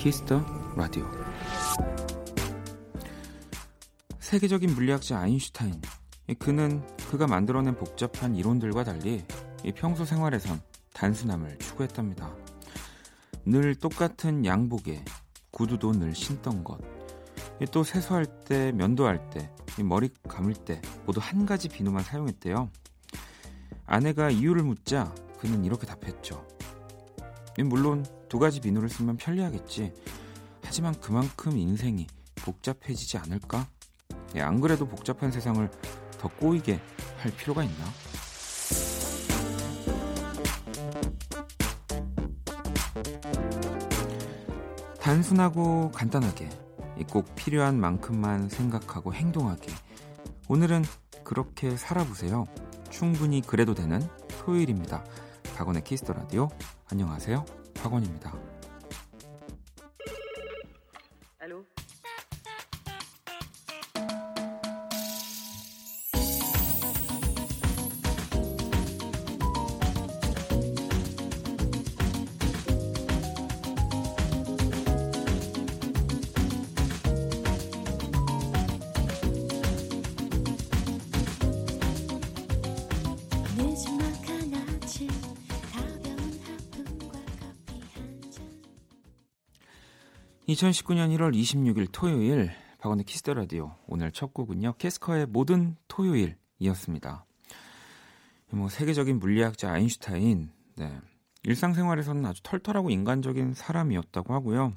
키스 더 라디오. 세계적인 물리학자 아인슈타인. 그는 그가 만들어낸 복잡한 이론들과 달리 평소 생활에선 단순함을 추구했답니다. 늘 똑같은 양복에 구두도 늘 신던 것. 또 세수할 때, 면도할 때, 머리 감을 때 모두 한 가지 비누만 사용했대요. 아내가 이유를 묻자 그는 이렇게 답했죠. 물론 두 가지 비누를 쓰면 편리하겠지. 하지만 그만큼 인생이 복잡해지지 않을까? 예, 안 그래도 복잡한 세상을 더 꼬이게 할 필요가 있나? 단순하고 간단하게 꼭 필요한 만큼만 생각하고 행동하게 오늘은 그렇게 살아보세요. 충분히 그래도 되는 토요일입니다. 박원의 키스터 라디오 안녕하세요. 박원입니다. 2019년 1월 26일 토요일 박원의 키스 더 라디오 오늘 첫 곡은요 캐스커의 모든 토요일이었습니다. 뭐 세계적인 물리학자 아인슈타인 네. 일상생활에서는 아주 털털하고 인간적인 사람이었다고 하고요.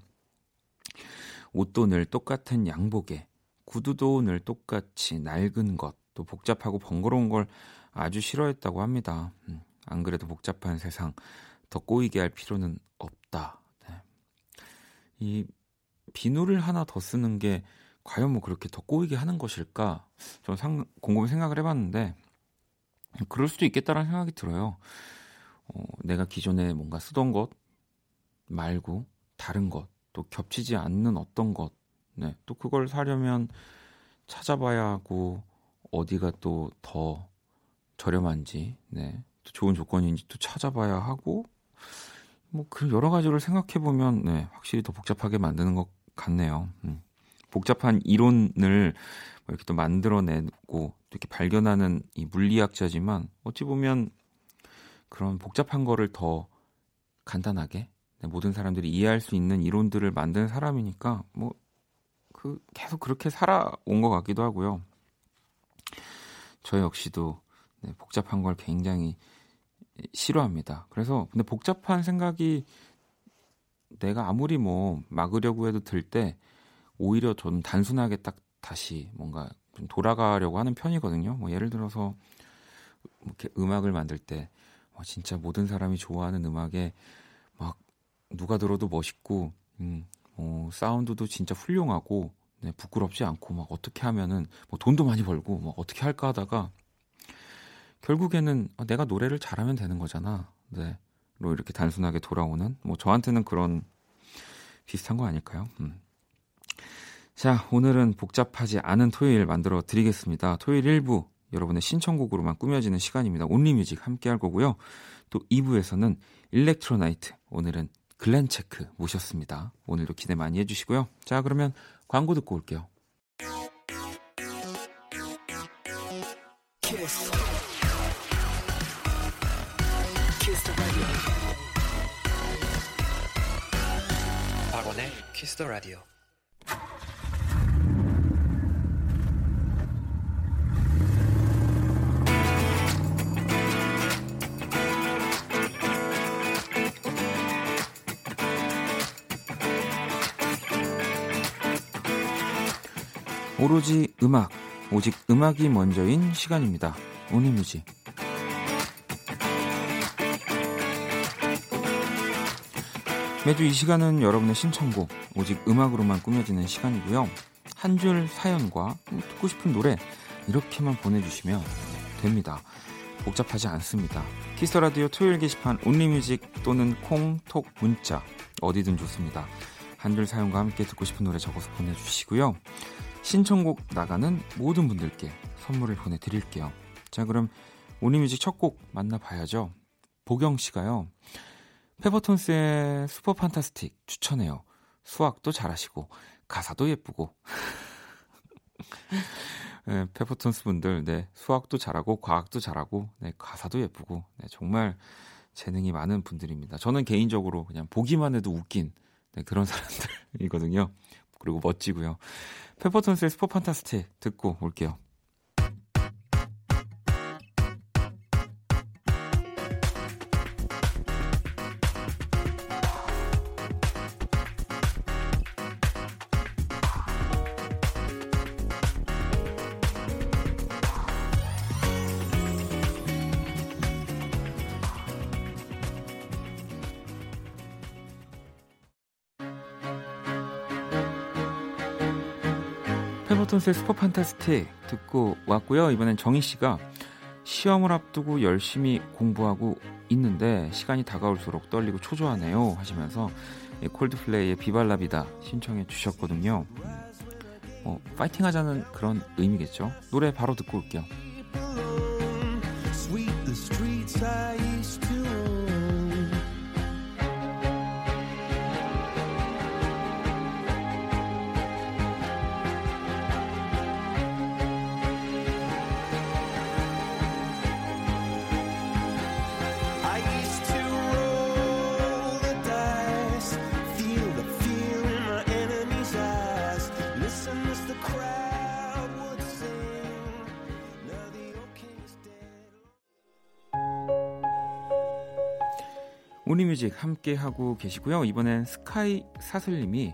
옷도 늘 똑같은 양복에 구두도 늘 똑같이 낡은 것, 또 복잡하고 번거로운 걸 아주 싫어했다고 합니다. 음, 안 그래도 복잡한 세상 더 꼬이게 할 필요는 없다. 네. 이 비누를 하나 더 쓰는 게 과연 뭐 그렇게 더 꼬이게 하는 것일까? 저는 상, 곰곰이 생각을 해봤는데 그럴 수도 있겠다라는 생각이 들어요. 어, 내가 기존에 뭔가 쓰던 것 말고 다른 것, 또 겹치지 않는 어떤 것, 네, 또 그걸 사려면 찾아봐야 하고 어디가 또 더 저렴한지, 네, 또 좋은 조건인지 또 찾아봐야 하고 뭐그 여러 가지를 생각해 보면 네, 확실히 더 복잡하게 만드는 것 같네요. 음. 복잡한 이론을 뭐 이렇게 또 만들어내고 이렇게 발견하는 이 물리학자지만 어찌 보면 그런 복잡한 거를 더 간단하게 네, 모든 사람들이 이해할 수 있는 이론들을 만든 사람이니까 뭐 그 계속 그렇게 살아온 것 같기도 하고요. 저 역시도 네, 복잡한 걸 굉장히 싫어합니다. 그래서 근데 복잡한 생각이 내가 아무리 뭐 막으려고 해도 들 때 오히려 좀 단순하게 딱 다시 뭔가 좀 돌아가려고 하는 편이거든요. 뭐 예를 들어서 이렇게 음악을 만들 때 와, 진짜 모든 사람이 좋아하는 음악에 막 누가 들어도 멋있고 음, 어, 사운드도 진짜 훌륭하고 네, 부끄럽지 않고 막 어떻게 하면은 뭐 돈도 많이 벌고 막 어떻게 할까 하다가 결국에는 아, 내가 노래를 잘하면 되는 거잖아. 네. 로 이렇게 단순하게 돌아오는 뭐 저한테는 그런 비슷한 거 아닐까요? 음. 자, 오늘은 복잡하지 않은 토요일 만들어 드리겠습니다. 토요일 1부 여러분의 신청곡으로만 꾸며지는 시간입니다. 온리뮤직 함께 할 거고요. 또 2부에서는 일렉트로나이트 오늘은 글렌체크 모셨습니다. 오늘도 기대 많이 해주시고요. 자, 그러면 광고 듣고 올게요. 키스. 박원의 키스 더 라디오. 오로지 음악, 오직 음악이 먼저인 시간입니다. Only Music. 매주 이 시간은 여러분의 신청곡, 오직 음악으로만 꾸며지는 시간이고요. 한 줄 사연과 듣고 싶은 노래 이렇게만 보내주시면 됩니다. 복잡하지 않습니다. 키스 라디오 토요일 게시판 Only Music 또는 콩, 톡, 문자 어디든 좋습니다. 한 줄 사연과 함께 듣고 싶은 노래 적어서 보내주시고요. 신청곡 나가는 모든 분들께 선물을 보내드릴게요. 자 그럼 온리뮤직 첫 곡 만나봐야죠. 보경 씨가요. 페버톤스의 슈퍼 판타스틱 추천해요. 수학도 잘하시고 가사도 예쁘고 네, 페퍼톤스 분들 네, 수학도 잘하고 과학도 잘하고 네, 가사도 예쁘고 네, 정말 재능이 많은 분들입니다. 저는 개인적으로 그냥 보기만 해도 웃긴 네, 그런 사람들이거든요. 그리고 멋지고요. 페퍼톤스의 스포 판타스틱 듣고 올게요. 페퍼톤스의 슈퍼 판타스틱 듣고 왔고요. 이번엔 정희 씨가 시험을 앞두고 열심히 공부하고 있는데 시간이 다가올수록 떨리고 초조하네요 하시면서 콜드플레이의 비발라비다 신청해 주셨거든요. 어, 파이팅 하자는 그런 의미겠죠. 노래 바로 듣고 올게요. 오니뮤직 함께 하고 계시고요. 이번엔 스카이 사슬님이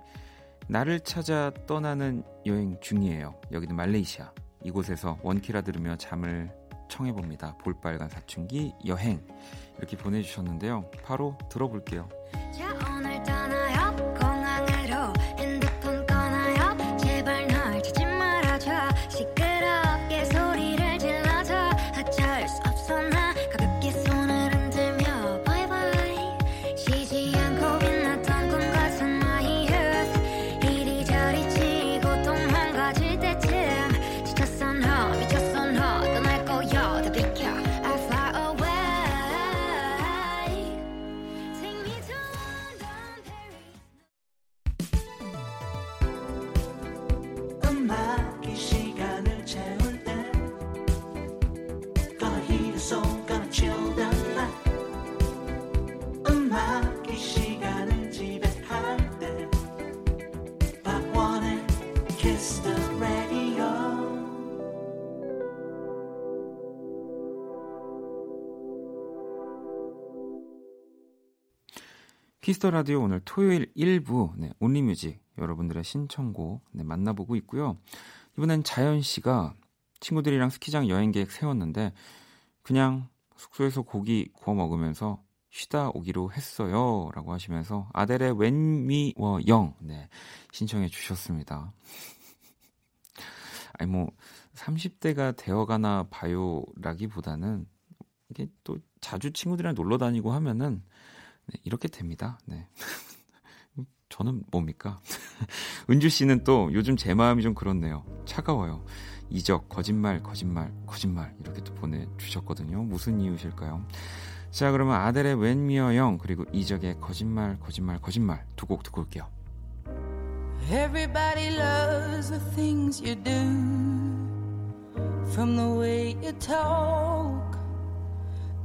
나를 찾아 떠나는 여행 중이에요. 여기는 말레이시아. 이곳에서 원키라 들으며 잠을 청해 봅니다. 볼빨간 사춘기 여행 이렇게 보내주셨는데요. 바로 들어볼게요. 키스 더 라디오 오늘 토요일 1부 네, Only Music 여러분들의 신청곡 네, 만나보고 있고요. 이번엔 자연 씨가 친구들이랑 스키장 여행 계획 세웠는데 그냥 숙소에서 고기 구워 먹으면서 쉬다 오기로 했어요 라고 하시면서 아델의 When We Were Young 네, 신청해 주셨습니다. 아니 뭐 30대가 되어가나 봐요라기보다는 이게 또 자주 친구들이랑 놀러 다니고 하면은 네, 이렇게 됩니다. 네. 저는 뭡니까? 은주 씨는 또 요즘 제 마음이 좀 그렇네요. 차가워요. 이적, 거짓말, 거짓말, 거짓말 이렇게 또 보내주셨거든요. 무슨 이유실까요? 자, 그러면 아델의 웬 미어 영 그리고 이적의 거짓말, 거짓말, 거짓말 두 곡 듣고 올게요. Everybody loves the things you do From the way you talk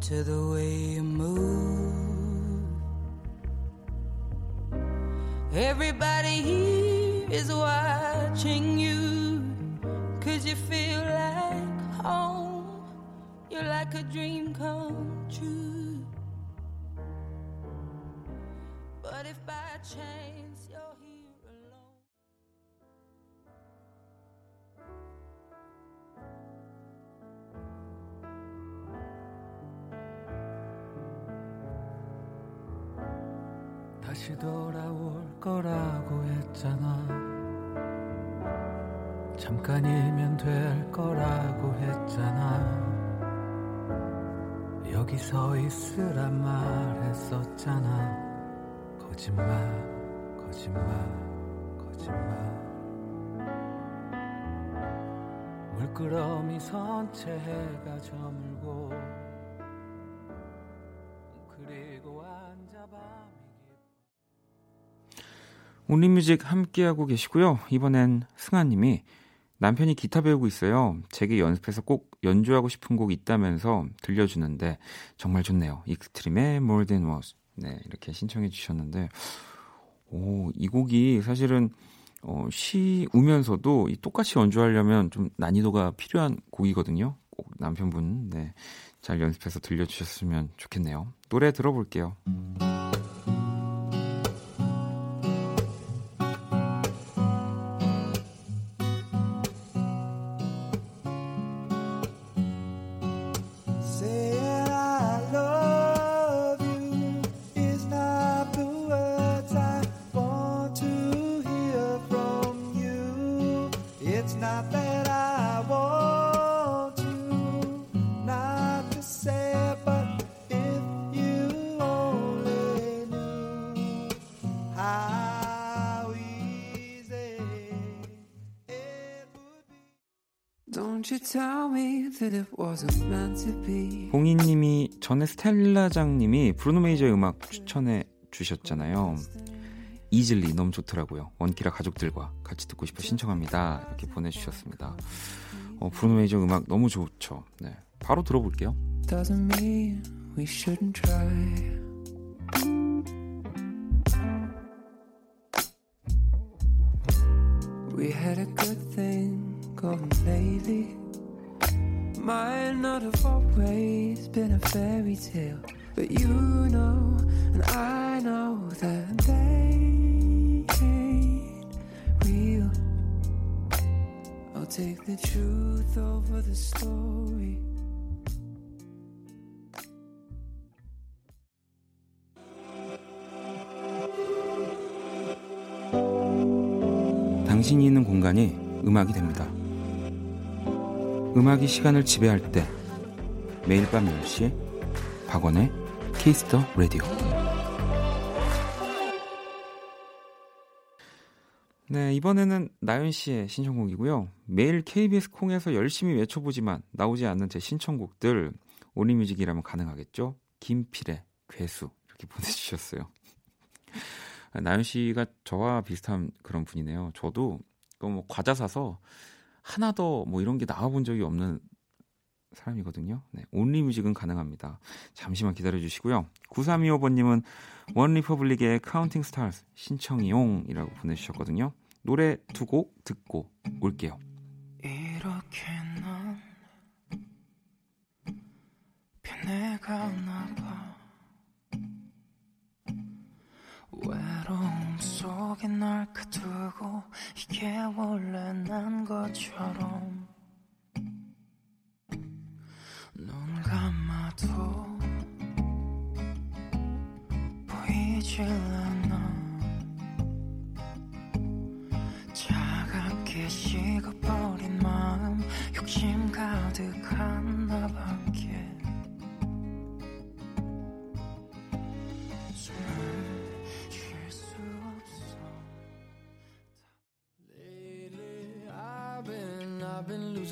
To the way you move Everybody here is watching you. Cause you feel like home. You're like a dream come true. But if by chance you're here alone. 다시 돌아올 거라고 했잖아. 잠깐이면 될 거라고 했잖아. 여기 서 있으란 말 했었잖아. 거짓말 거짓말 거짓말. 물끄러미 선채 해가 저물고 Only Music 함께하고 계시고요. 이번엔 승아님이 남편이 기타 배우고 있어요. 제게 연습해서 꼭 연주하고 싶은 곡 있다면서 들려주는데 정말 좋네요. 익스트림의 More Than Words. 네, 이렇게 신청해 주셨는데 오, 이 곡이 사실은 어, 쉬우면서도 이 똑같이 연주하려면 좀 난이도가 필요한 곡이거든요. 꼭 남편분 네, 잘 연습해서 들려주셨으면 좋겠네요. 노래 들어볼게요. 음. 봉이님이 전에 스텔라장님이 브루노 메이저의 음악 추천해 주셨잖아요. 이즐리 너무 좋더라고요. 원키라 가족들과 같이 듣고 싶어 신청합니다. 이렇게 보내주셨습니다. 어, 브루노 메이저 음악 너무 좋죠. 네, 바로 들어볼게요. We had a good lately. Might not have always been a fairy tale, but you know, and I know that they ain't real. I'll take the truth over the story. 당신이 있는 공간이 음악이 됩니다. 음악이 시간을 지배할 때 매일 밤 10시 박원의 키스 더 라디오 네, 이번에는 나연 씨의 신청곡이고요. 매일 KBS 콩에서 열심히 외쳐보지만 나오지 않는 제 신청곡들 Only Music이라면 가능하겠죠? 김필의 괴수 이렇게 보내주셨어요. 나연 씨가 저와 비슷한 그런 분이네요. 저도 뭐 과자 사서 하나 더뭐 이런 게 나와본 적이 없는 사람이거든요. 네, Only Music은 가능합니다. 잠시만 기다려 주시고요. 9325번님은 OneRepublic의 Counting Stars 신청이용이라고 보내주셨거든요. 노래 두 곡 듣고 올게요. 이렇게 난 변해가 나 속에 널 가두고 이게 원래 난 것처럼. 눈 감아도 보이질 않아. 차갑게 식어버린 마음 욕심 가득한 나밖에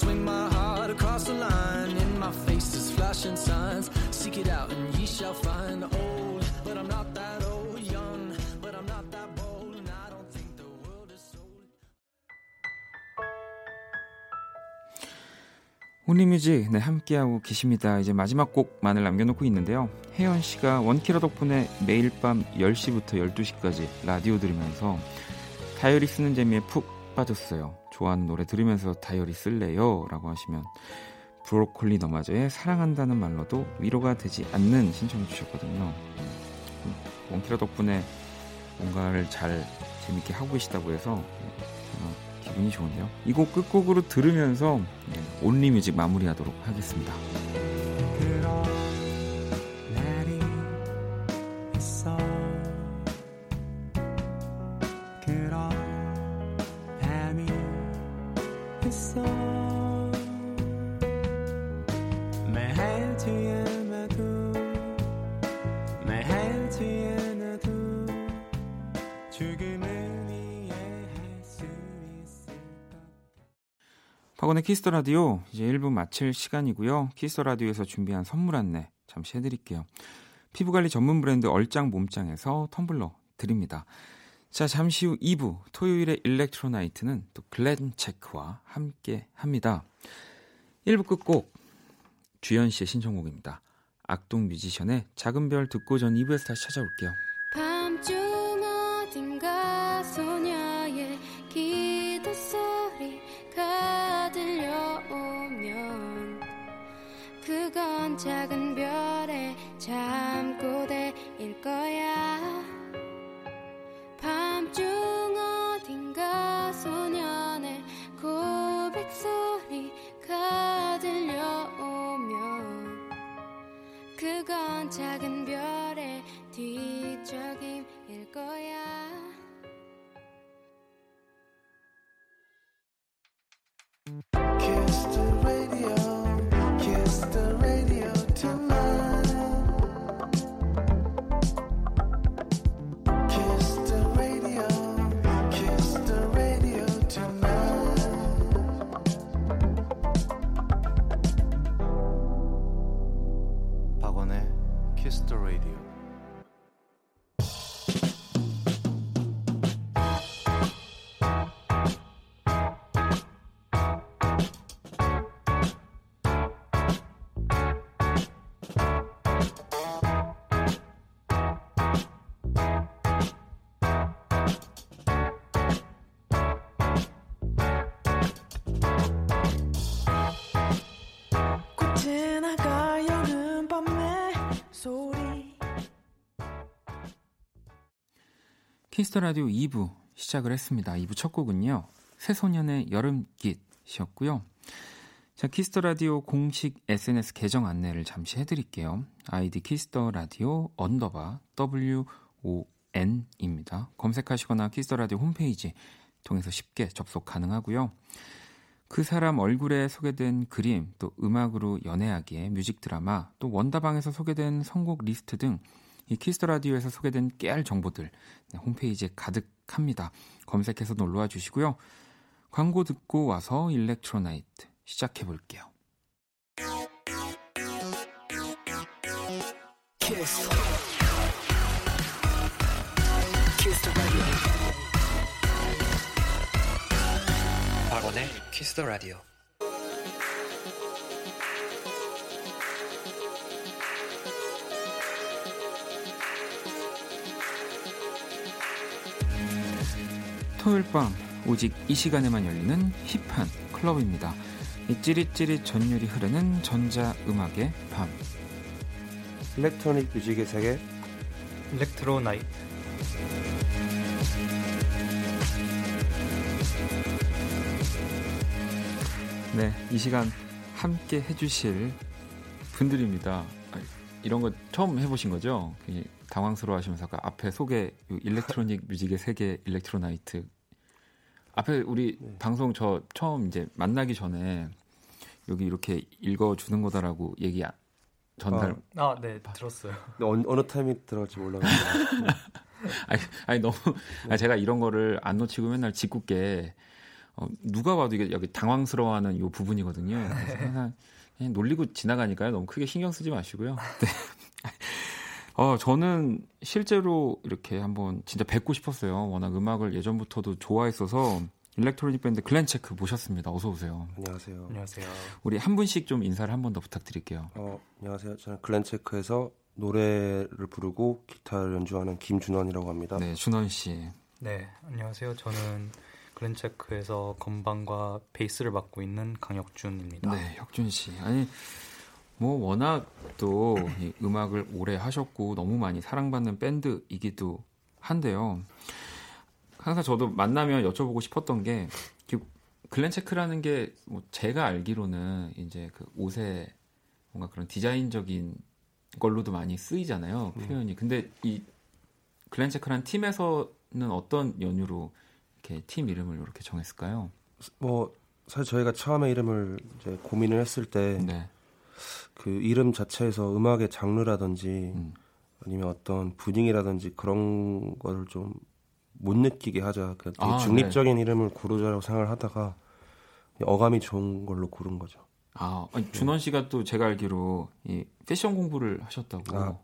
Swing my heart across the line. In my face is flashing signs. Seek it out and ye shall find. Old, but I'm not that old. Young, but I'm not that bold. And I don't think the world is sold. 온리뮤직 네, 함께하고 계십니다. 이제 마지막 곡만을 남겨놓고 있는데요. 혜연 씨가 원키라 덕분에 매일 밤 10시부터 12시까지 라디오 들으면서 다이어리 쓰는 재미에 푹 빠졌어요. 좋아하는 노래 들으면서 다이어리 쓸래요? 라고 하시면 브로콜리 너마저의 사랑한다는 말로도 위로가 되지 않는 신청을 주셨거든요. 원키라 덕분에 뭔가를 잘 재밌게 하고 계시다고 해서 기분이 좋은데요. 이 곡 끝곡으로 들으면서 온리뮤직 마무리하도록 하겠습니다. 박원의 키스 더 라디오 이제 1부 마칠 시간이고요. 키스 더 라디오에서 준비한 선물 안내 잠시 해드릴게요. 피부관리 전문 브랜드 얼짱 몸짱에서 텀블러 드립니다. 자, 잠시 후 2부 토요일의 Electro Night는 또 글렌체크와 함께 합니다. 1부 끝곡 주연 씨의 신청곡입니다. 악동 뮤지션의 작은 별 듣고 전 2부에서 다시 찾아올게요. 거야 키스 더 라디오 2부 시작을 했습니다. 2부 첫 곡은요. 새소년의 여름깃이었고요. 자, 키스 더 라디오 공식 SNS 계정 안내를 잠시 해드릴게요. 아이디 키스 더 라디오 언더바 WON입니다. 검색하시거나 키스 더 라디오 홈페이지 통해서 쉽게 접속 가능하고요. 그 사람 얼굴에 소개된 그림, 또 음악으로 연애하기에 뮤직 드라마, 또 원다방에서 소개된 선곡 리스트 등 이 키스 더 라디오에서 소개된 깨알 정보들 네, 홈페이지에 가득합니다. 검색해서 놀러와 주시고요. 광고 듣고 와서 Electro Night 시작해 볼게요. 키스. 키스 박원의 키스 더 라디오. 토요일 밤 오직 이 시간에만 열리는 힙한 클럽입니다. 이 찌릿찌릿 전율이 흐르는 전자 음악의 밤. 일렉트로닉 뮤직의 세계. 일렉트로 나이트. 네, 이 시간 함께 해주실 분들입니다. 이런 거 처음 해보신 거죠? 당황스러워 하시면서 아까 앞에 소개 electronic music의 세계 Electro Night 앞에 우리 네. 방송 저 처음 이제 만나기 전에 여기 이렇게 읽어주는 거다라고 얘기 전달 아, 아 네, 들었어요. 어느, 어느 타임이 들어갈지 몰라가지고 아니, 아니 너무 아니, 제가 이런 거를 안 놓치고 맨날 짓궂게 어, 누가 봐도 이게 여기 당황스러워하는 요 부분이거든요. 항상 그냥 놀리고 지나가니까요. 너무 크게 신경 쓰지 마시고요. 네. 어, 저는 실제로 이렇게 한번 진짜 뵙고 싶었어요. 워낙 음악을 예전부터도 좋아했어서 일렉트로닉 밴드 글렌체크 모셨습니다. 어서 오세요. 안녕하세요. 안녕하세요. 우리 한 분씩 좀 인사를 한 번 더 부탁드릴게요. 어, 안녕하세요. 저는 글렌체크에서 노래를 부르고 기타를 연주하는 김준원이라고 합니다. 네, 준원 씨. 네, 안녕하세요. 저는 글렌체크에서 건반과 베이스를 맡고 있는 강혁준입니다. 네, 혁준 씨. 아니 뭐 워낙 또 음악을 오래 하셨고 너무 많이 사랑받는 밴드이기도 한데요. 항상 저도 만나면 여쭤보고 싶었던 게 글렌체크라는 게 뭐 제가 알기로는 이제 그 옷에 뭔가 그런 디자인적인 걸로도 많이 쓰이잖아요 음. 표현이. 근데 이 글렌체크라는 팀에서는 어떤 연유로 이렇게 팀 이름을 이렇게 정했을까요? 뭐 사실 저희가 처음에 이름을 이제 고민을 했을 때그 네. 이름 자체에서 음악의 장르라든지 음. 아니면 어떤 분위기라든지 그런 거를 좀 못 느끼게 하자. 되게 아, 중립적인 이름을 고르자라고 생각을 하다가 어감이 좋은 걸로 고른 거죠. 아, 아니, 준원 씨가 또 제가 알기로 이 패션 공부를 하셨다고. 아.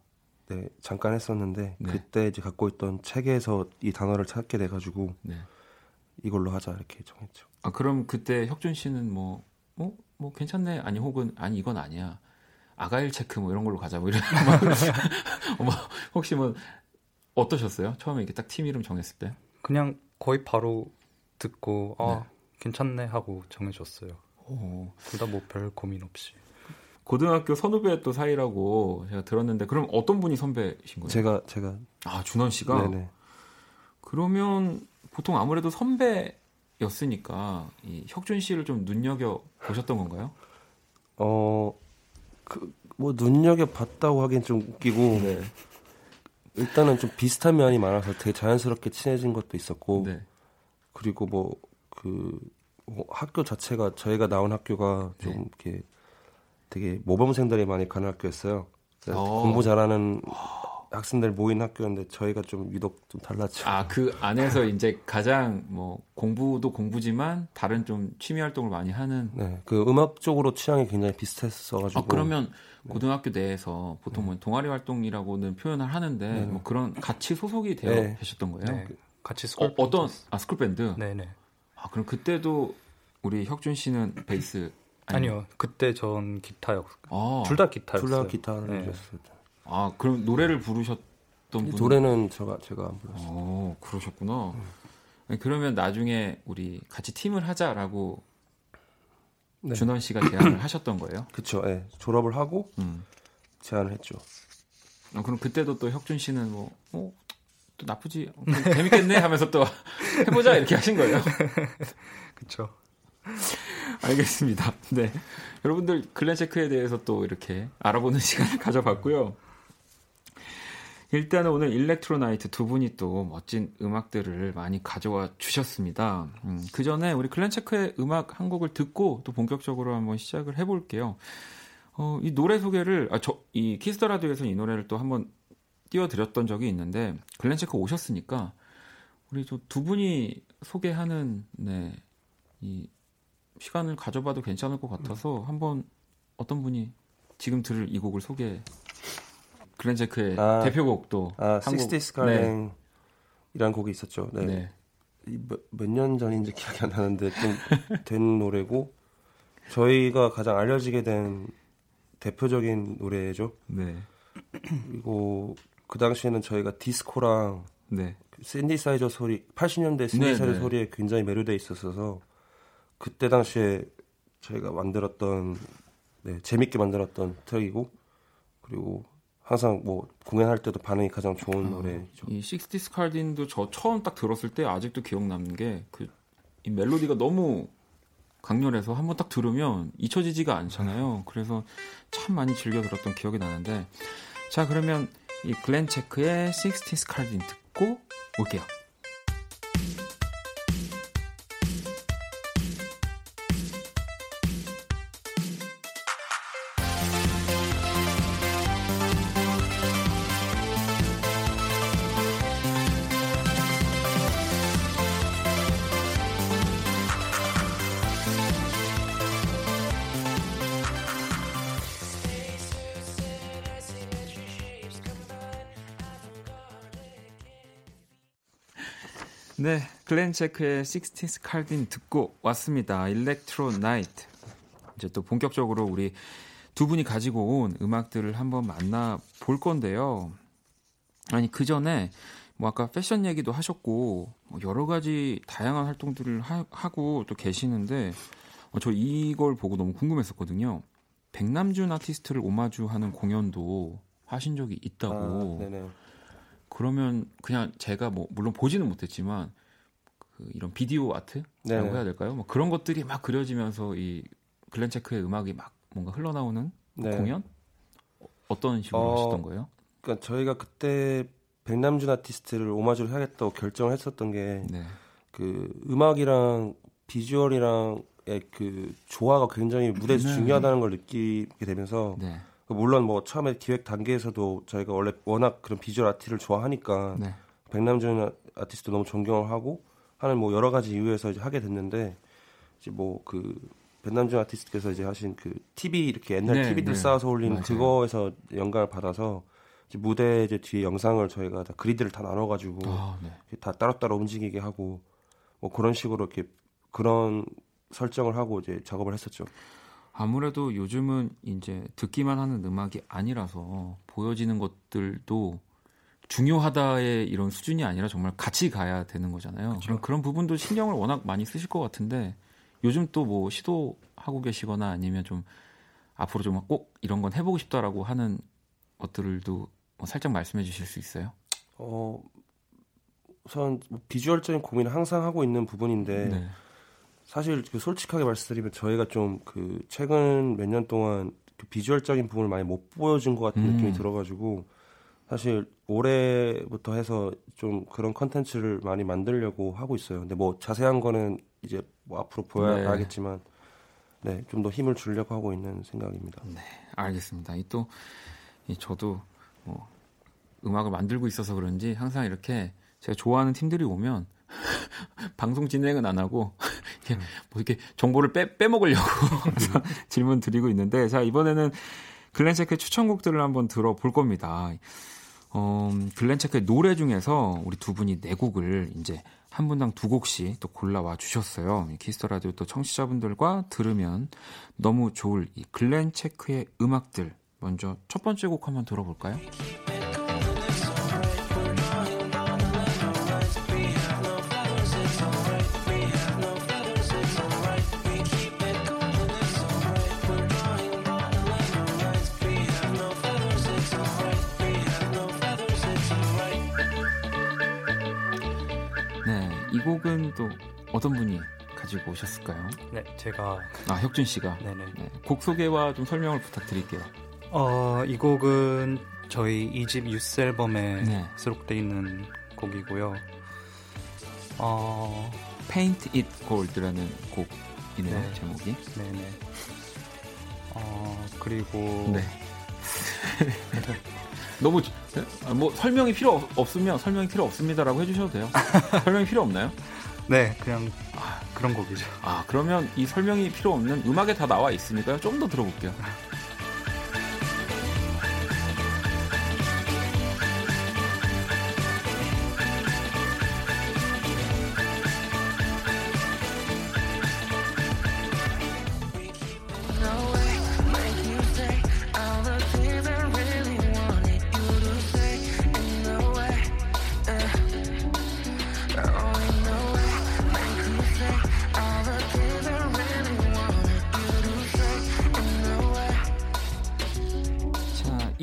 네, 잠깐 했었는데 네. 그때 이제 갖고 있던 책에서 이 단어를 찾게 돼가지고 네. 이걸로 하자 이렇게 정했죠. 아, 그럼 그때 혁준 씨는 뭐, 어, 뭐 괜찮네. 아니 혹은 아니 이건 아니야. 아가일 체크 뭐 이런 걸로 가자 뭐 이런. 뭐 혹시 뭐 어떠셨어요? 처음에 이렇게 딱 팀 이름 정했을 때? 그냥 거의 바로 듣고 아 네. 괜찮네 하고 정해줬어요. 오. 둘다 뭐 별 고민 없이. 고등학교 선후배 또 사이라고 제가 들었는데 그럼 어떤 분이 선배신 거예요? 제가 제가 아 준원 씨가 네네 그러면 보통 아무래도 선배였으니까 이 혁준 씨를 좀 눈여겨 보셨던 건가요? 어 그 뭐 눈여겨 봤다고 하긴 좀 웃기고 네. 일단은 좀 비슷한 면이 많아서 되게 자연스럽게 친해진 것도 있었고 네. 그리고 뭐그 학교 자체가 저희가 나온 학교가 좀 네. 이렇게 되게 모범생들이 많이 가는 학교였어요. 어. 공부 잘하는 학생들 모인 학교였는데 저희가 좀 유독 좀 달랐죠. 아 그 안에서 이제 가장 뭐 공부도 공부지만 다른 좀 취미 활동을 많이 하는. 네, 그 음악 쪽으로 취향이 굉장히 비슷했어가지고. 아 그러면 고등학교 내에서 보통 뭐 동아리 활동이라고는 표현을 하는데 네. 뭐 그런 같이 소속이 되어 네. 계셨던 거예요? 네. 같이 어, 스쿨 어 떤 아 스쿨 밴드? 네네. 아 그럼 그때도 우리 혁준 씨는 베이스 아니요. 그때 전 기타였. 아, 둘다 기타였어요. 둘 다 기타를 네. 연주했어요. 아 그럼 노래를 부르셨던 분? 노래는 제가 제가 안 불렀어요. 어 그러셨구나. 아니, 그러면 나중에 우리 같이 팀을 하자라고 네. 준원 씨가 제안을 하셨던 거예요? 그쵸. 예. 졸업을 하고 음. 제안을 했죠. 아, 그럼 그때도 또 혁준 씨는 뭐, 어, 또 나쁘지, 어, 재밌겠네 하면서 또 해보자 이렇게 하신 거예요. 그렇죠. 알겠습니다. 네. 여러분들 글렌체크에 대해서 또 이렇게 알아보는 시간을 가져봤고요. 일단은 오늘 일렉트로나이트 두 분이 또 멋진 음악들을 많이 가져와 주셨습니다. 음, 그 전에 우리 글렌체크의 음악 한 곡을 듣고 또 본격적으로 한번 시작을 해볼게요. 어, 이 노래 소개를, 아, 저, 이 키스 더 라디오에서 이 노래를 또 한번 띄워드렸던 적이 있는데, 글렌체크 오셨으니까, 우리 저 두 분이 소개하는, 네, 이 시간을 가져봐도 괜찮을 것 같아서 한번 어떤 분이 지금 들을 이 곡을 소개 글렌체크의 아, 대표곡도 아, 한 곡- 식스티 스카랭이라는 곡이 있었죠. 네. 네. 몇년 전인지 기억이 안 나는데 좀 된 노래고 저희가 가장 알려지게 된 대표적인 노래죠. 네. 그리고 그 당시에는 저희가 디스코랑 네. 그 샌디사이저 소리 80년대 샌디사이저 네, 네. 소리에 굉장히 매료돼 있었어서 그때 당시에 저희가 만들었던 네, 재밌게 만들었던 트랙이고 그리고 항상 뭐 공연할 때도 반응이 가장 좋은 노래죠. 이 식스티스 칼딘도 저 처음 딱 들었을 때 아직도 기억 남는 게 그 이 멜로디가 너무 강렬해서 한번 딱 들으면 잊혀지지가 않잖아요. 그래서 참 많이 즐겨 들었던 기억이 나는데 자 그러면 이 글렌 체크의 식스티스 칼딘 듣고 올게요. 글렌 체크의 60s 칼딘 듣고 왔습니다. 일렉트로 나이트. 이제 또 본격적으로 우리 두 분이 가지고 온 음악들을 한번 만나 볼 건데요. 아니 그 전에 뭐 아까 패션 얘기도 하셨고 뭐 여러 가지 다양한 활동들을 하, 고또 계시는데 어, 저 이걸 보고 너무 궁금했었거든요. 백남준 아티스트를 오마주하는 공연도 하신 적이 있다고. 아. 그러면 그냥 제가 뭐 물론 보지는 못했지만 그 이런 비디오 아트라고 네네. 해야 될까요? 뭐 그런 것들이 막 그려지면서 이 글렌 체크의 음악이 막 뭔가 흘러나오는 네. 공연 어- 어떤 식으로 어, 하셨던 거예요? 그러니까 저희가 그때 백남준 아티스트를 오마주를 하겠다고 결정을 했었던 게 네. 그 음악이랑 비주얼이랑 음악의 그 조화가 굉장히 무대에서 네. 중요하다는 걸 느끼게 되면서 네. 물론 뭐 처음에 기획 단계에서도 저희가 원래 워낙 그런 비주얼 아티를 좋아하니까 네. 백남준 아티스트 너무 존경을 하고 하는 뭐 여러 가지 이유에서 이제 하게 됐는데 이제 뭐그 백남준 아티스트께서 이제 하신 그 TV 이렇게 옛날 네, TV들 네. 쌓아서 올린 맞아요. 그거에서 영감을 받아서 이제 무대 이제 뒤에 영상을 저희가 다 그리드를 다 나눠가지고 아, 네. 다 따로따로 움직이게 하고 뭐 그런 식으로 이렇게 그런 설정을 하고 이제 작업을 했었죠. 아무래도 요즘은 이제 듣기만 하는 음악이 아니라서 보여지는 것들도 중요하다의 이런 수준이 아니라 정말 같이 가야 되는 거잖아요. 그럼 그런 부분도 신경을 워낙 많이 쓰실 것 같은데 요즘 또 뭐 시도하고 계시거나 아니면 좀 앞으로 좀 꼭 이런 건 해보고 싶다라고 하는 것들도 뭐 살짝 말씀해 주실 수 있어요? 어 우선 뭐 비주얼적인 고민을 항상 하고 있는 부분인데 네. 사실 그 솔직하게 말씀드리면 저희가 좀 그 최근 몇 년 동안 그 비주얼적인 부분을 많이 못 보여준 것 같은 음. 느낌이 들어가지고 사실 올해부터 해서 좀 그런 컨텐츠를 많이 만들려고 하고 있어요. 근데 뭐 자세한 거는 이제 뭐 앞으로 보여야 네. 알겠지만 네, 좀 더 힘을 주려고 하고 있는 생각입니다. 알겠습니다. 이또이 저도 뭐 음악을 만들고 있어서 그런지 항상 이렇게 제가 좋아하는 팀들이 오면 방송 진행은 안 하고 이렇게 뭐 이렇게 정보를 빼 빼먹으려고 항상 질문 드리고 있는데 자 이번에는 글렌체크의 추천곡들을 한번 들어볼 겁니다. 어, 글렌 체크의 노래 중에서 우리 두 분이 네 곡을 이제 한 분당 두 곡씩 또 골라와 주셨어요. 키스 더 라디오 또 청취자분들과 들으면 너무 좋을 이 글렌 체크의 음악들 먼저 첫 번째 곡 한번 들어볼까요? 곡은 또 어떤 분이 가지고 오셨을까요? 네, 제가 아, 혁준 씨가. 네네. 네, 곡 소개와 좀 설명을 부탁드릴게요. 어, 이 곡은 저희 이집 유스 앨범에 네. 수록돼 있는 곡이고요. 어, Paint It Gold라는 곡이네요, 네. 제목이. 네네. 어, 그리고 네. 너무 아, 뭐 설명이 필요 없- 없으면 설명이 필요 없습니다라고 해주셔도 돼요. 설명이 필요 없나요? 네, 그냥 그런 곡이죠. 아 그러면 이 설명이 필요 없는 음악에 다 나와 있으니까요. 좀 더 들어볼게요.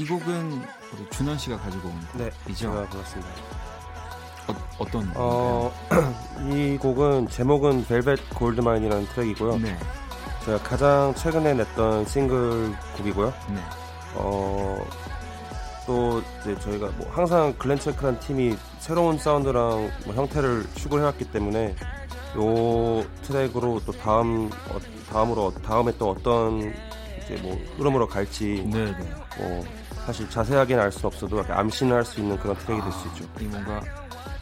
이 곡은 우리 준원 씨가 가지고 온 네, 곡이죠. 제가 그렇습니다. 어, 어떤 어, 이 곡은 제목은 Velvet Goldmine이라는 트랙이고요. 네, 제가 가장 최근에 냈던 싱글 곡이고요. 네, 어, 또 이제 저희가 뭐 항상 글렌체크란 팀이 새로운 사운드랑 뭐 형태를 추구해왔기 때문에 요 트랙으로 또 다음 어, 다음으로 다음에 또 어떤 이제 뭐 흐름으로 갈지 네, 네. 뭐 사실 자세하게는 알 수 없어도 약간 암시는 할수 있는 그런 트랙이 될수 아, 있죠. 이 뭔가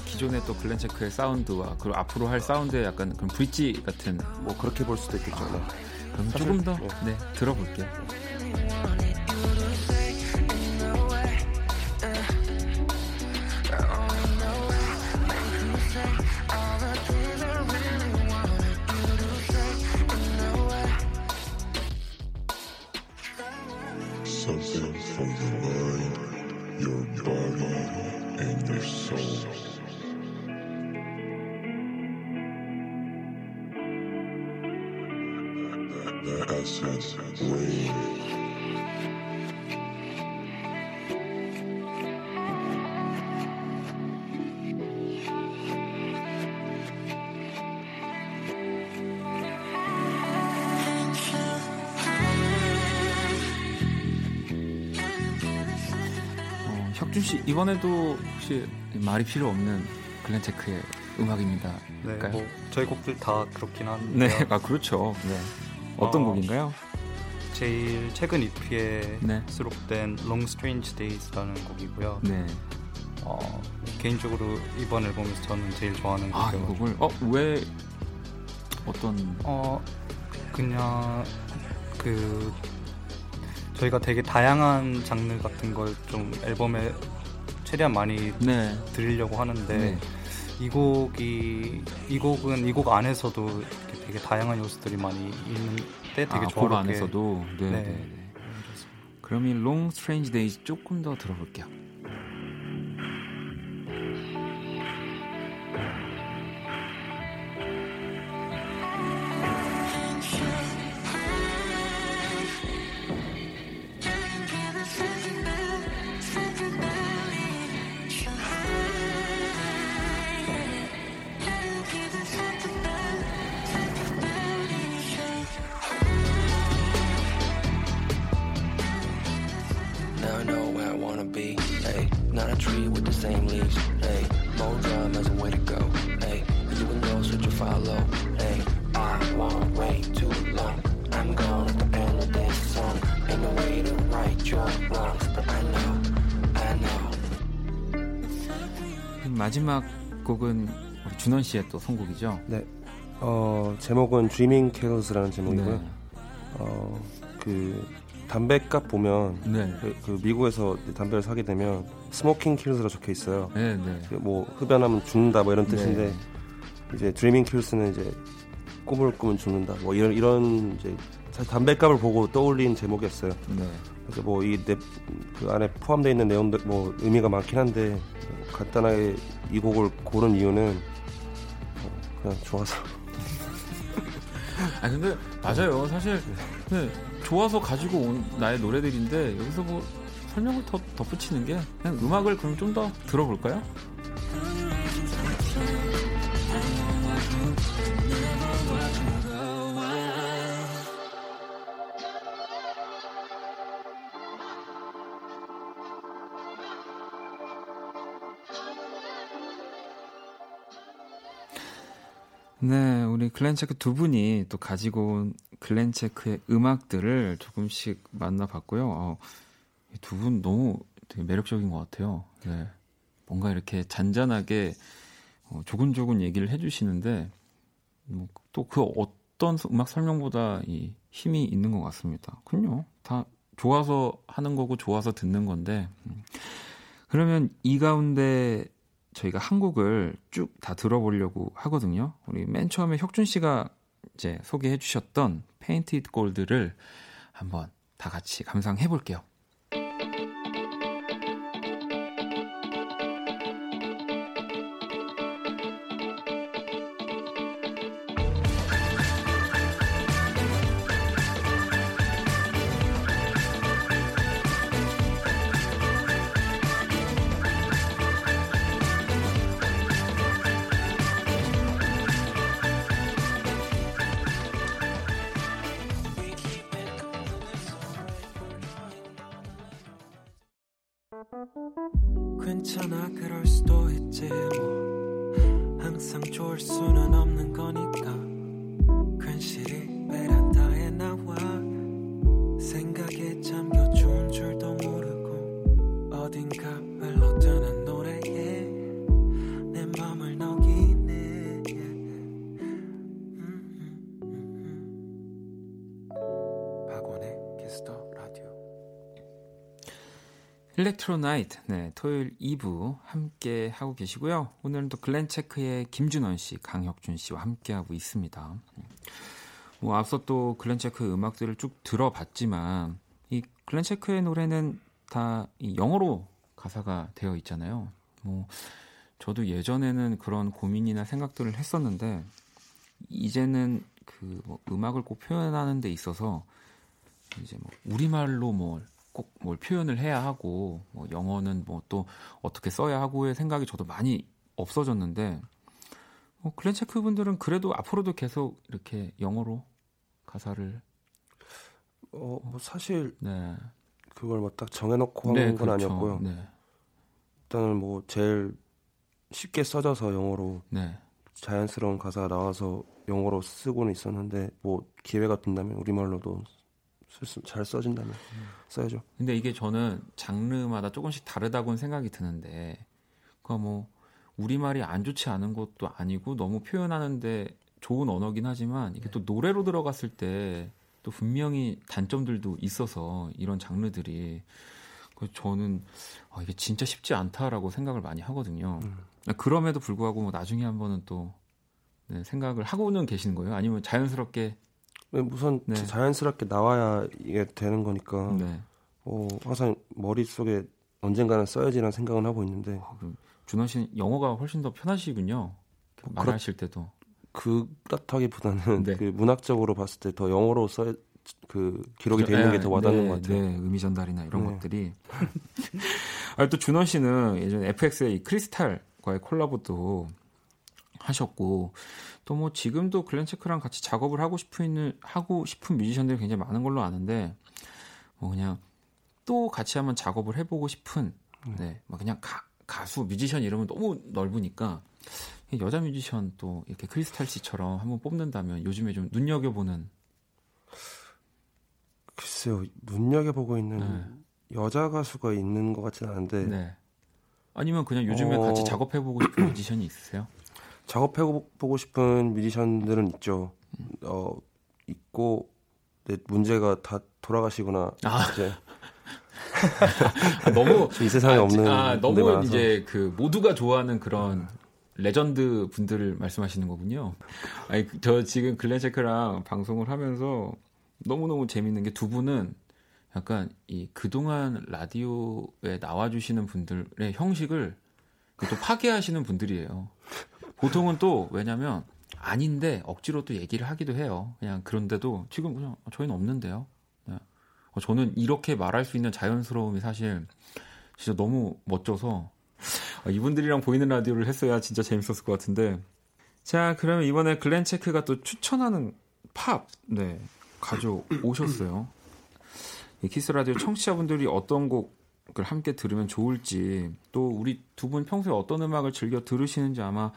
기존의 또 글렌체크의 사운드와 그리고 앞으로 할 사운드의 약간 그런 브릿지 같은 뭐 그렇게 볼 수도 있겠죠. 네. 그럼 사실, 조금 더 예. 네, 들어볼게요. 혁준 씨 이번에도 혹시 말이 필요 없는 글렌체크의 음악입니다. 네? 뭐 저희 곡들 다 그렇긴 한데 네, 아 그렇죠. 네. 어떤 어, 곡인가요? 제일 최근 EP에 네. 수록된 Long Strange Days라는 곡이고요. 네. 어, 개인적으로 이번 앨범에서 저는 제일 좋아하는 아, 이 곡을 어 왜 어떤 어 그냥 그 저희가 되게 다양한 장르 같은 걸 좀 앨범에 최대한 많이 네. 드리려고 하는데 네. 이 곡이 이 곡은 이 곡 안에서도 되게 다양한 요소들이 많이 있는데 되게 아, 곡 조화롭게 안에서도 네, 네. 네. 네. 그럼 이 Long Strange Days 조금 더 들어볼게요. Not a tree with the same leaves. Hey, more drama's a way to go. Hey, you and those that you follow. Hey, I won't wait too long. I'm gone at the end of this song. Ain't no way to right your wrongs, but I know, I know. 마지막 곡은 우리 준원 씨의 또 선곡이죠. 네. 어, 제목은 Dreaming Carols라는 제목이고요. 네. 어, 그 담배값 보면 네. 그, 그 미국에서 담배를 사게 되면 Smoking Kills라고 적혀 있어요. 네, 네. 그뭐 흡연하면 죽는다 뭐 이런 뜻인데 네. 이제 Dreaming Kills는 이제 꿈을 꾸면 죽는다 뭐 이런 이런 이제 사실 담배값을 보고 떠올린 제목이었어요. 네. 그래서 뭐 이 그 안에 포함되어 있는 내용들 뭐 의미가 많긴 한데 간단하게 이 곡을 고른 이유는 어, 그냥 좋아서 아 근데 맞아요. 사실 네, 좋아서 가지고 온 나의 노래들인데 여기서 뭐 설명을 더 덧붙이는 게 그냥 음악을 그럼 좀 더 들어볼까요? 네, 우리 글렌체크 두 분이 또 가지고 온 글렌체크의 음악들을 조금씩 만나봤고요. 어, 두 분 너무 되게 매력적인 것 같아요. 네, 뭔가 이렇게 잔잔하게 어, 조근조근 얘기를 해주시는데 뭐, 또그 어떤 음악 설명보다 이 힘이 있는 것 같습니다. 그럼요, 다 좋아서 하는 거고 좋아서 듣는 건데 음. 그러면 이 가운데 저희가 한 곡을 쭉 다 들어보려고 하거든요. 우리 맨 처음에 혁준 씨가 이제 소개해 주셨던 Painted Gold를 한번 다 같이 감상해 볼게요. 일렉트로나이트, 네, 토요일 2부 함께 하고 계시고요. 오늘은 또 글렌체크의 김준원 씨, 강혁준 씨와 함께 하고 있습니다. 뭐 앞서 또 글렌체크 음악들을 쭉 들어봤지만 이 글렌체크의 노래는 다 이 영어로 가사가 되어 있잖아요. 뭐 저도 예전에는 그런 고민이나 생각들을 했었는데 이제는 그 뭐 음악을 꼭 표현하는 데 있어서 이제 뭐 우리말로 뭘 꼭 뭘 표현을 해야 하고 뭐 영어는 뭐 또 어떻게 써야 하고의 생각이 저도 많이 없어졌는데 뭐 글렌체크 분들은 그래도 앞으로도 계속 이렇게 영어로 가사를 어, 뭐 사실 네, 그걸 뭐 딱 정해놓고 한네건 그렇죠. 아니었고요. 네, 일단은 뭐 제일 쉽게 써져서 영어로 네, 자연스러운 가사가 나와서 영어로 쓰고는 있었는데 뭐 기회가 된다면 우리말로도 잘 써진다면 써야죠. 근데 이게 저는 장르마다 조금씩 다르다고는 생각이 드는데, 그러니까 뭐 우리말이 안 좋지 않은 것도 아니고 너무 표현하는데 좋은 언어긴 하지만 이게 또 노래로 들어갔을 때 또 분명히 단점들도 있어서 이런 장르들이 저는 아, 이게 진짜 쉽지 않다라고 생각을 많이 하거든요. 그럼에도 불구하고 뭐 나중에 한번은 또 네, 생각을 하고는 계시는 거예요? 아니면 자연스럽게 우선 네. 자연스럽게 나와야 이게 되는 거니까 네. 어, 항상 머릿속에 언젠가는 써야지라는 생각은 하고 있는데 그럼 준원 씨는 영어가 훨씬 더 편하시군요. 뭐 말하실 때도. 그렇다기보다는 네. 그 문학적으로 봤을 때 더 영어로 써 그 기록이 돼 있는 게 더 와닿는 네, 것 같아요. 네, 의미 전달이나 이런 네. 것들이. 아, 또 준원 씨는 예전 FX의 이 크리스탈과의 콜라보도 하셨고 또 뭐 지금도 글렌체크랑 같이 작업을 하고 싶은 하고 싶은 뮤지션들이 굉장히 많은 걸로 아는데 뭐 그냥 또 같이 한번 작업을 해보고 싶은 네, 막 그냥 가, 가수 뮤지션 이름은 너무 넓으니까 여자 뮤지션 또 이렇게 크리스탈 씨처럼 한번 뽑는다면 요즘에 좀 눈여겨보는 글쎄요 눈여겨보고 있는 네. 여자 가수가 있는 것 같지는 않은데 네. 아니면 그냥 요즘에 어. 같이 작업해보고 싶은 뮤지션이 있으세요? 작업해보고 싶은 뮤지션들은 있죠. 어 있고 근데 문제가 다 돌아가시거나 아. 이제 아, 너무 이 세상에 없는 아, 너무. 이제 그 모두가 좋아하는 그런 레전드 분들을 말씀하시는 거군요. 아니 그- 저 지금 글렌체크랑 방송을 하면서 너무 너무 재밌는 게 두 분은 약간 이 그동안 라디오에 나와주시는 분들의 형식을 또 파괴하시는 분들이에요. 보통은 또 왜냐면 아닌데 억지로 또 얘기를 하기도 해요. 그냥 그런데도 지금 그냥 저희는 없는데요. 네. 어, 저는 이렇게 말할 수 있는 자연스러움이 사실 진짜 너무 멋져서 아, 이분들이랑 보이는 라디오를 했어야 진짜 재밌었을 것 같은데 자 그러면 이번에 글렌 체크가 또 추천하는 팝 네, 가져오셨어요 이 키스 라디오 청취자분들이 어떤 곡을 함께 들으면 좋을지 또 우리 두 분 평소에 어떤 음악을 즐겨 들으시는지 아마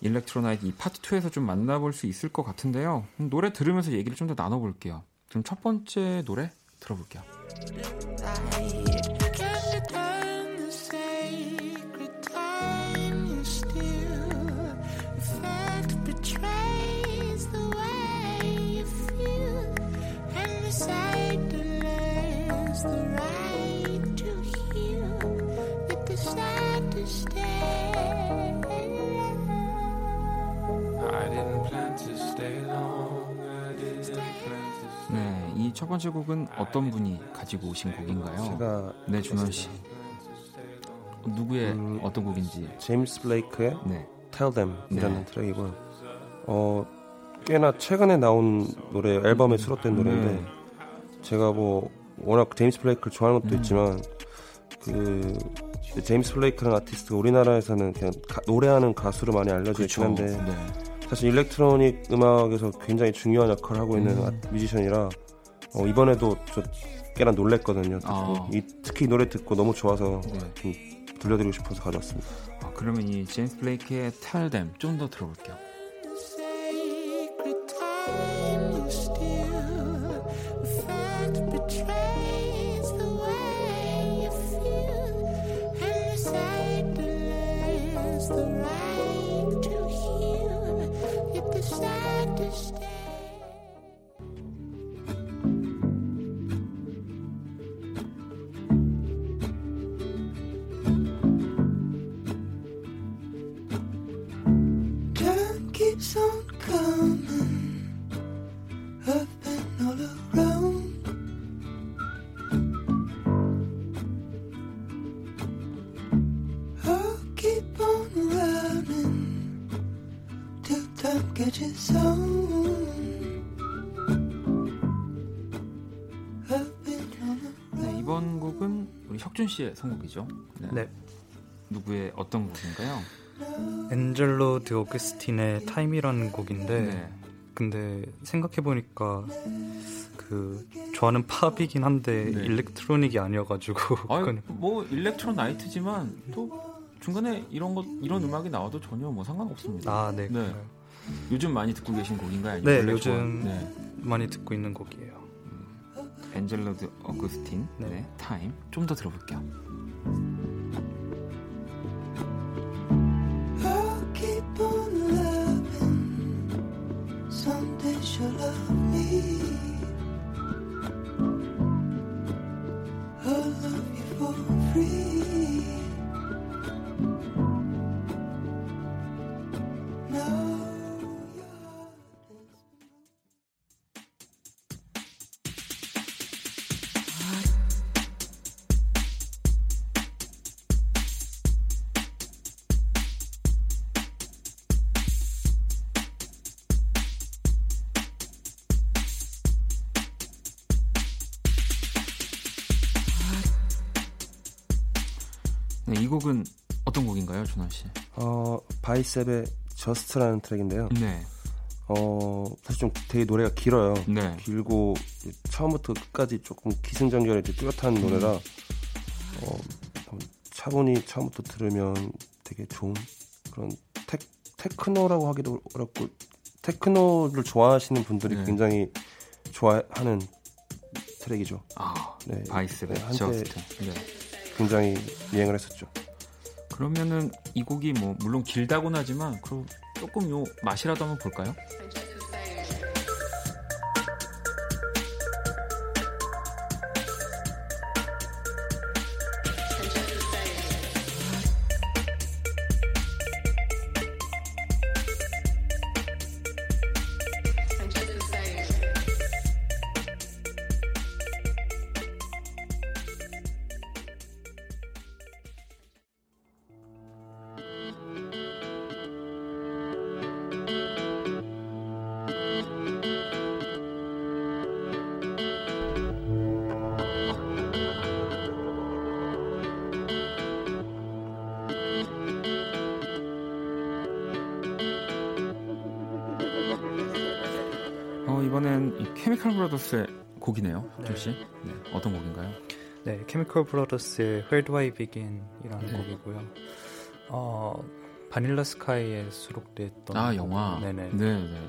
일렉트로나이트 이 파트 2에서 좀 만나볼 수 있을 것 같은데요. 음, 노래 들으면서 얘기를 좀 더 나눠볼게요. 그럼 첫 번째 노래 들어볼게요 첫 번째 곡은 어떤 분이 가지고 오신 곡인가요? 제가 네, 준원 씨. 누구의 음, 어떤 곡인지. 제임스 블레이크의 네. Tell Them이라는 네. 트랙이고요. 어 꽤나 최근에 나온 노래 앨범에 수록된 노래인데 네. 제가 뭐 워낙 제임스 블레이크를 좋아하는 것도 음. 있지만 그 제임스 블레이크라는 아티스트가 우리나라에서는 그냥 가- 노래하는 가수로 많이 알려져 있긴 한데 네. 사실 일렉트로닉 음악에서 굉장히 중요한 역할을 하고 있는 음. 아- 뮤지션이라 어, 이번에도 저 꽤나 놀랬거든요. 아. 이, 특히 이 노래 듣고 너무 좋아서 네. 좀 들려드리고 싶어서 가져왔습니다. 아, 그러면 이 제임스 블레이크의 Them 좀더 들어볼게요. 네, 이번 곡은 우리 혁준 씨의 선곡이죠. 네. 네. 누구의 어떤 곡인가요? 엔젤로 드 어거스틴의 Time이라는 곡인데 네. 근데 생각해 보니까 그 좋아하는 팝이긴 한데 네. 일렉트로닉이 아니어가지고 아, 그건 뭐 일렉트로 나이트지만 또 중간에 이런 것 이런 음악이 나와도 전혀 뭐 상관없습니다. 아, 네. 네. 그래요. 요즘 많이 듣고 계신 곡인가요? 네, 요즘 네. 많이 듣고 있는 곡이에요. 엔젤러드 어거스틴 네. 네. 타임 좀 더 들어볼게요. 곡은 어떤 곡인가요, 준원 씨? 어, 바이셉의 Just라는 트랙인데요. 네. 어, 사실 좀 되게 노래가 길어요. 네. 길고 처음부터 끝까지 조금 기승전결에 이제 뚜렷한 음. 노래라 어, 한번 차분히 처음부터 들으면 되게 좋은 그런 테, 테크노라고 하기도 어렵고 테크노를 좋아하시는 분들이 네. 굉장히 좋아하는 트랙이죠. 아, 네. 바이셉의 네, 한때 Just. 네. 굉장히 유행을 했었죠. 그러면은 이 곡이 뭐 물론 길다곤 하지만 그럼 조금 요 맛이라도 한번 볼까요? 어, 준 씨. 네. 어떤 곡인가요? 네, 케미컬 브라더스의 Where Do I Begin이라는 네. 곡이고요. 어, 바닐라 스카이에 수록됐던 아, 곡. 영화. 네네. 네, 네.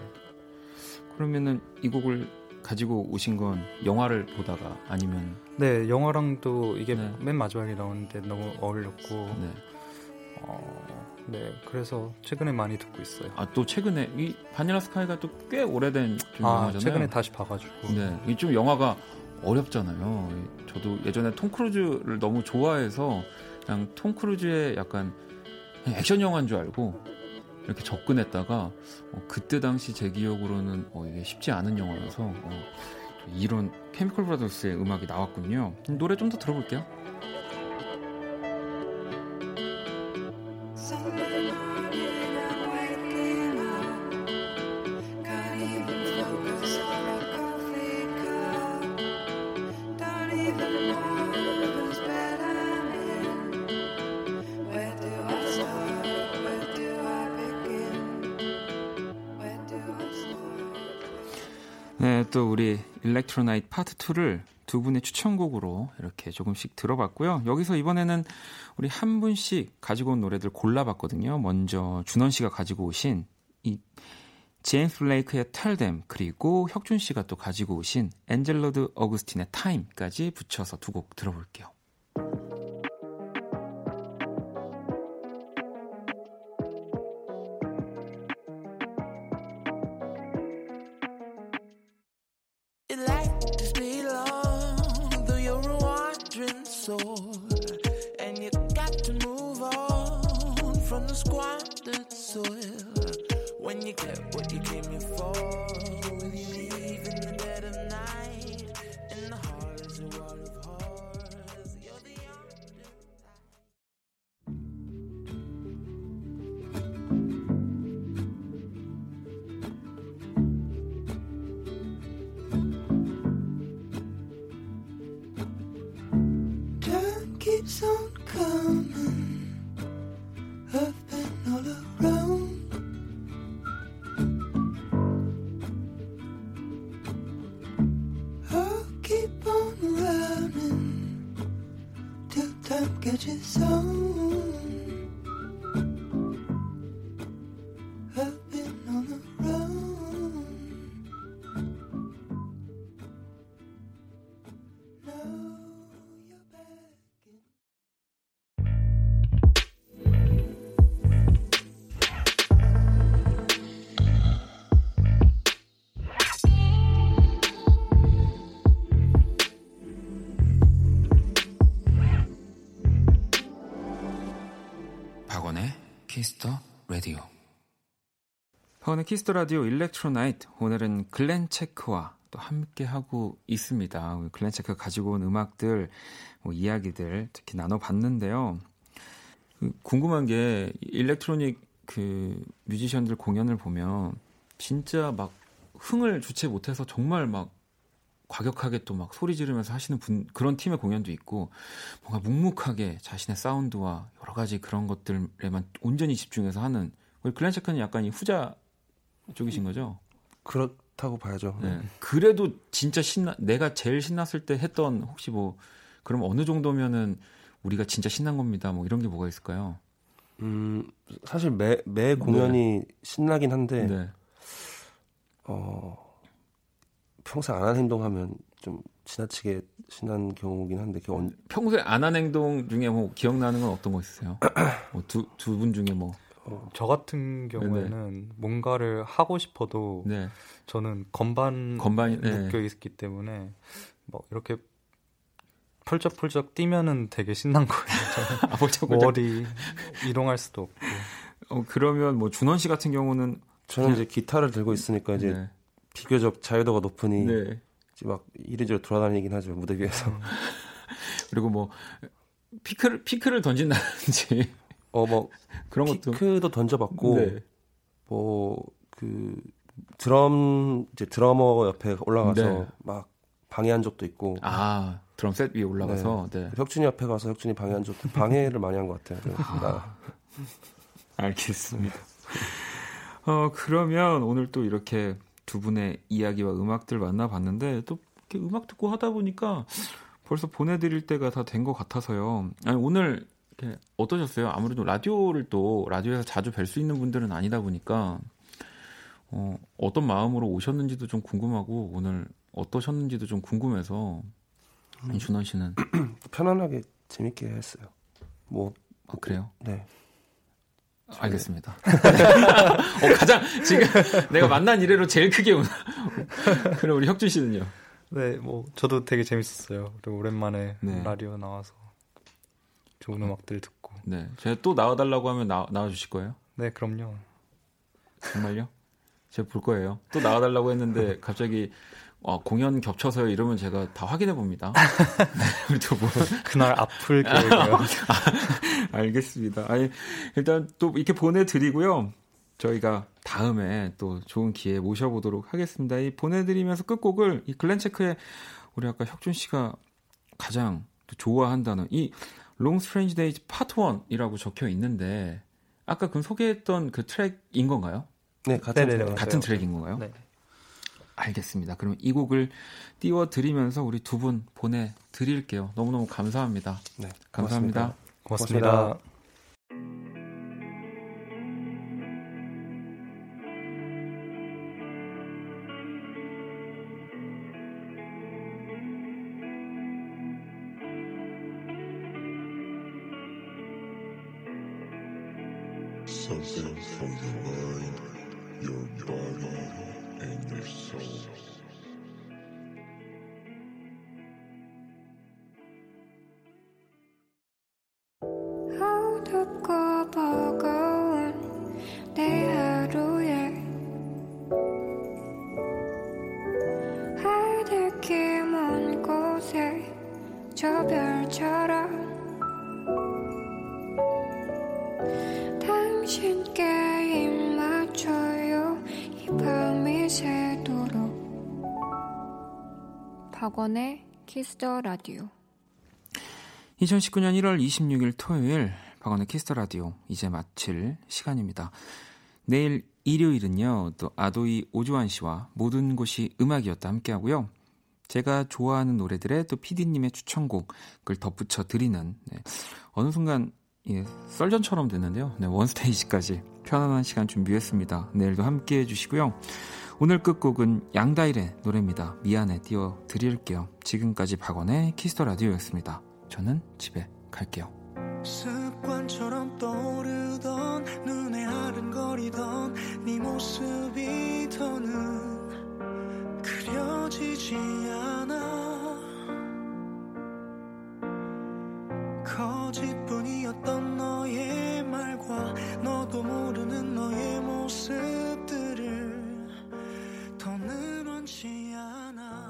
그러면은 이 곡을 가지고 오신 건 영화를 보다가 아니면 네, 영화랑도 이게 네. 맨 마지막에 나오는데 너무 어울렸고, 네. 어, 네, 그래서 최근에 많이 듣고 있어요. 아 또 최근에 이 바닐라 스카이가 또 꽤 오래된 좀 아, 영화잖아요. 최근에 다시 봐가지고. 네, 이 좀 영화가 어렵잖아요. 저도 예전에 톰 크루즈를 너무 좋아해서 그냥 톰 크루즈의 약간 액션 영화인 줄 알고 이렇게 접근했다가 어, 그때 당시 제 기억으로는 어, 이게 쉽지 않은 영화여서 어, 이런 케미컬 브라더스의 음악이 나왔군요. 노래 좀 더 들어볼게요. 일렉트로나이트 파트 2를 두 분의 추천곡으로 이렇게 조금씩 들어봤고요. 여기서 이번에는 우리 한 분씩 가지고 온 노래들 골라봤거든요. 먼저 준원 씨가 가지고 오신 이 제임스 블레이크의 Them 그리고 혁준 씨가 또 가지고 오신 엔젤로 드 어거스틴의 Time까지 붙여서 두 곡 들어볼게요. before. 박원의 키스 더 라디오 일렉트로나이트. 오늘은 글렌 체크와 또 함께 하고 있습니다. 글렌 체크 가지고 온 음악들, 뭐 이야기들 특히 나눠봤는데요. 그 궁금한 게 일렉트로닉 그 뮤지션들 공연을 보면 진짜 막 흥을 주체 못해서 정말 막 과격하게 또 막 소리 지르면서 하시는 분 그런 팀의 공연도 있고 뭔가 묵묵하게 자신의 사운드와 여러 가지 그런 것들에만 온전히 집중해서 하는 글렌 체크는 약간 이 후자 쪽이신 거죠? 그렇다고 봐야죠. 네. 그래도 진짜 신나 내가 제일 신났을 때 했던 혹시 뭐 그럼 어느 정도면은 우리가 진짜 신난 겁니다. 뭐 이런 게 뭐가 있을까요? 음, 사실 매, 매 공연이 신나긴 한데, 네. 어, 평소에 안 하는 행동하면 좀 지나치게 신난 경우긴 한데, 언, 평소에 안 한 행동 중에 뭐 기억나는 건 어떤 거 있으세요? 뭐 두두 분 중에 뭐 저 같은 경우에는 뭔가를 하고 싶어도 네. 저는 건반 건반이 네. 묶여 있기 때문에 뭐 이렇게 펄쩍펄쩍 뛰면은 되게 신난 거예요. 아, 벌쩍벌쩍. 머리 이동할 수도 없고. 어, 그러면 뭐 준원 씨 같은 경우는 저는 이제 기타를 들고 있으니까 이제 네. 비교적 자유도가 높으니, 네. 이제 막 이리저리 돌아다니긴 하죠, 무대 위에서. 그리고 뭐 피크를 피크를 던진다든지 어, 뭐, 그런 것도 피크도 던져봤고, 네. 뭐, 그, 드럼, 이제 드러머 옆에 올라가서 네. 막 방해한 적도 있고, 아 드럼 셋 위에 올라가서 네. 혁준이 옆에 가서 혁준이 방해한 적도, 방해를 많이 한 것 같아요. 나, 알겠습니다. 어 그러면 오늘 또 이렇게 두 분의 이야기와 음악들 만나봤는데 또 이렇게 음악 듣고 하다 보니까 벌써 보내드릴 때가 다 된 것 같아서요. 아니 오늘 이렇게 어떠셨어요? 아무래도 라디오를 또 라디오에서 자주 뵐 수 있는 분들은 아니다 보니까 어, 어떤 마음으로 오셨는지도 좀 궁금하고 오늘 어떠셨는지도 좀 궁금해서 아니, 준원 씨는 편안하게 재밌게 했어요. 뭐, 아, 그래요? 네. 알겠습니다. 어, 가장 지금 내가 만난 이래로 제일 크게 운. 그럼 우리 혁준 씨는요? 네, 뭐 저도 되게 재밌었어요. 그리고 오랜만에 네. 라디오 나와서 좋은 음악들 듣고. 네, 제가 또 나와달라고 하면 나, 나와주실 거예요? 네, 그럼요. 정말요? 제가 볼 거예요. 또 나와달라고 했는데 갑자기 어, 공연 겹쳐서요 이러면 제가 다 확인해 봅니다. 네, 분. 그날 아플 계획이요. 알겠습니다. 아니, 일단 또 이렇게 보내드리고요. 저희가 다음에 또 좋은 기회 모셔보도록 하겠습니다. 이 보내드리면서 끝곡을 이 글렌체크의 우리 아까 혁준 씨가 가장 또 좋아한다는 이 Long Strange Days Part 1이라고 적혀 있는데 아까 그 소개했던 그 트랙인 건가요? 네, 같은 네네네, 생각. 같은 트랙인 건가요? 네. 알겠습니다. 그럼 이 곡을 띄워 드리면서 우리 두 분 보내 드릴게요. 너무너무 감사합니다. 네, 감사합니다. 고맙습니다. 고맙습니다. Something from the world. 키스 더 라디오 2019년 1월 26일 토요일 박원의 키스 더 라디오 이제 마칠 시간입니다. 내일 일요일은요. 또 아도이 오주환 씨와 모든 곳이 음악이었다 함께 하고요. 제가 좋아하는 노래들의 또 PD님의 추천곡을 덧붙여 드리는 네. 어느 순간 예, 썰전처럼 됐는데요. 네, 원스테이지까지 편안한 시간 준비했습니다. 내일도 함께 해주시고요. 오늘 끝곡은 양다일의 노래입니다. 미안해 띄워 드릴게요. 지금까지 박원의 키스 더 라디오였습니다. 저는 집에 갈게요. 습관처럼 떠오르던 눈에 아른거리던 네 모습이 더는 그려지지 않아 거짓뿐이었던 너의 말과 너도 모르는 너의 모습들을 변치 않아.